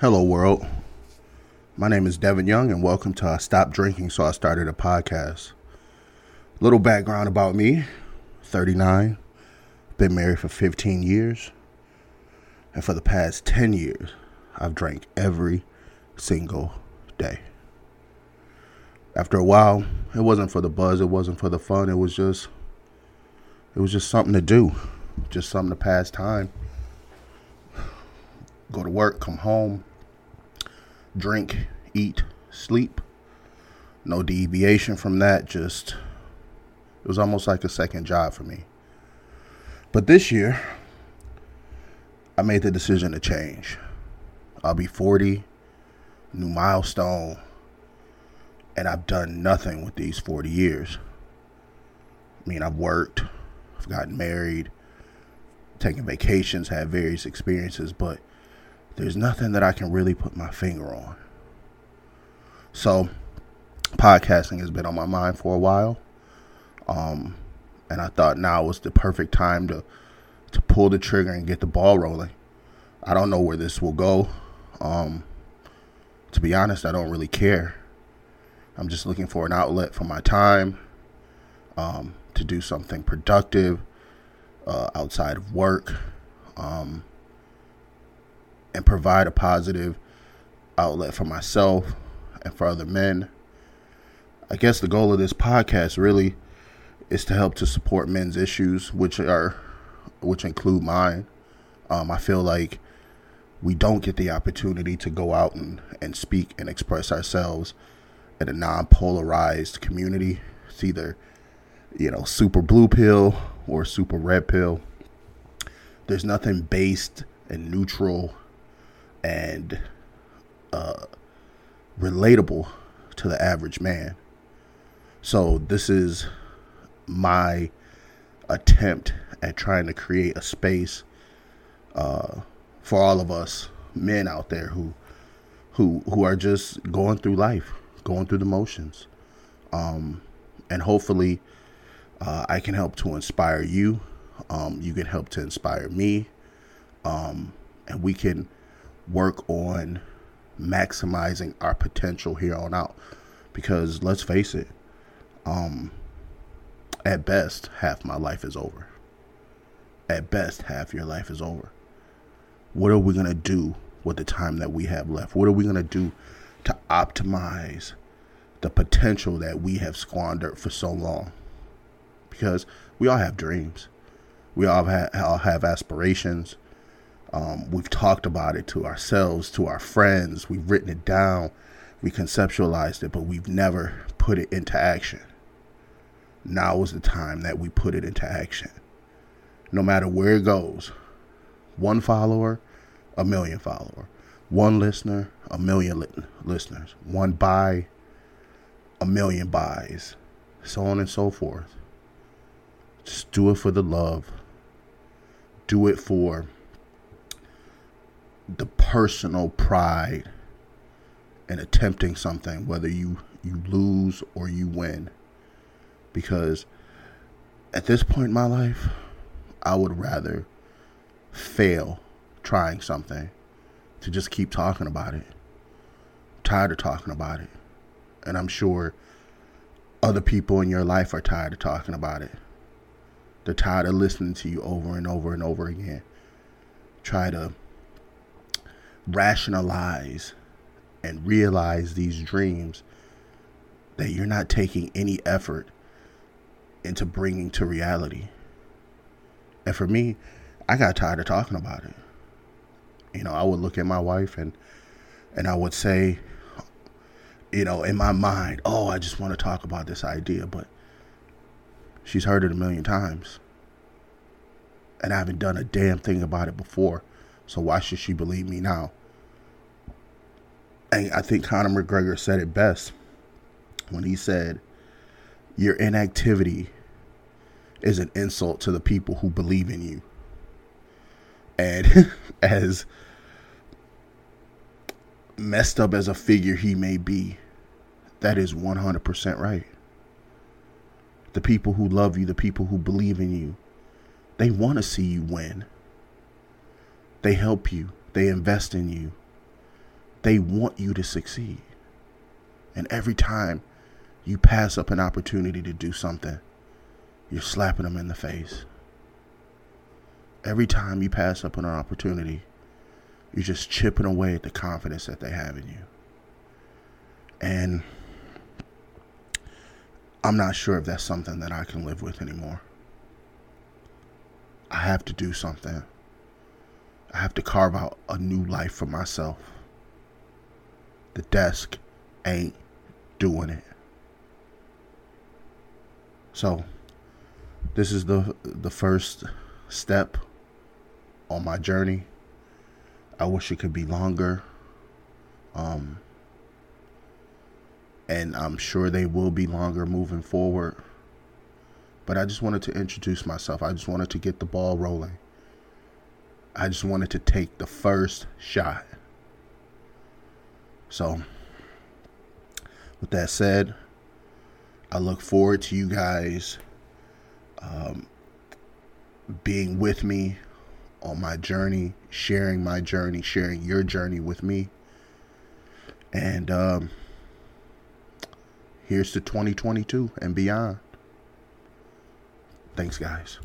Hello, world. My name is Devin Young, and welcome to I Stopped Drinking So I Started a Podcast. Little background about me 39, been married for 15 years, and for the past 10 years, I've drank every single day. After a while, it wasn't for the buzz, it wasn't for the fun, it was just it was just something to do, just something to pass time. Go to work, come home, drink, eat, sleep. No deviation from that, just it was almost like a second job for me. But this year, I made the decision to change. I'll be 40, new milestone, and I've done nothing with these 40 years. I mean, I've worked, I've gotten married, taken vacations, had various experiences, but there's nothing that I can really put my finger on. So, podcasting has been on my mind for a while. Um, and I thought now was the perfect time to to pull the trigger and get the ball rolling. I don't know where this will go. Um, to be honest, I don't really care. I'm just looking for an outlet for my time um, to do something productive uh, outside of work um, and provide a positive outlet for myself and for other men. I guess the goal of this podcast really is to help to support men's issues, which are which include mine. Um, I feel like we don't get the opportunity to go out and, and speak and express ourselves in a non polarized community. It's either, you know, super blue pill or super red pill. There's nothing based and neutral and uh, relatable to the average man. So this is my attempt at trying to create a space uh, for all of us men out there who who who are just going through life, going through the motions, um, and hopefully uh, I can help to inspire you. Um, you can help to inspire me, um, and we can work on maximizing our potential here on out. Because let's face it, um, at best, half my life is over. At best, half your life is over. What are we going to do with the time that we have left? What are we going to do to optimize the potential that we have squandered for so long? Because we all have dreams, we all have, all have aspirations. Um, we've talked about it to ourselves, to our friends. We've written it down, we conceptualized it, but we've never put it into action now is the time that we put it into action. No matter where it goes, one follower, a million follower, one listener, a million li- listeners, one buy, a million buys, so on and so forth. Just do it for the love. Do it for the personal pride in attempting something, whether you, you lose or you win because at this point in my life, I would rather fail trying something to just keep talking about it. I'm tired of talking about it. And I'm sure other people in your life are tired of talking about it. They're tired of listening to you over and over and over again. Try to rationalize and realize these dreams that you're not taking any effort into bringing to reality. And for me, I got tired of talking about it. You know, I would look at my wife and and I would say, you know, in my mind, oh, I just want to talk about this idea, but she's heard it a million times. And I haven't done a damn thing about it before. So why should she believe me now? And I think Conor McGregor said it best when he said, Your inactivity is an insult to the people who believe in you. And as messed up as a figure he may be, that is 100% right. The people who love you, the people who believe in you, they want to see you win. They help you, they invest in you. They want you to succeed. And every time you pass up an opportunity to do something, you're slapping them in the face. Every time you pass up an opportunity, you're just chipping away at the confidence that they have in you. And I'm not sure if that's something that I can live with anymore. I have to do something. I have to carve out a new life for myself. The desk ain't doing it. So, this is the the first step on my journey. I wish it could be longer. Um, and I'm sure they will be longer moving forward. But I just wanted to introduce myself. I just wanted to get the ball rolling. I just wanted to take the first shot. So, with that said, I look forward to you guys um, being with me on my journey, sharing my journey, sharing your journey with me. And um, here's to 2022 and beyond. Thanks, guys.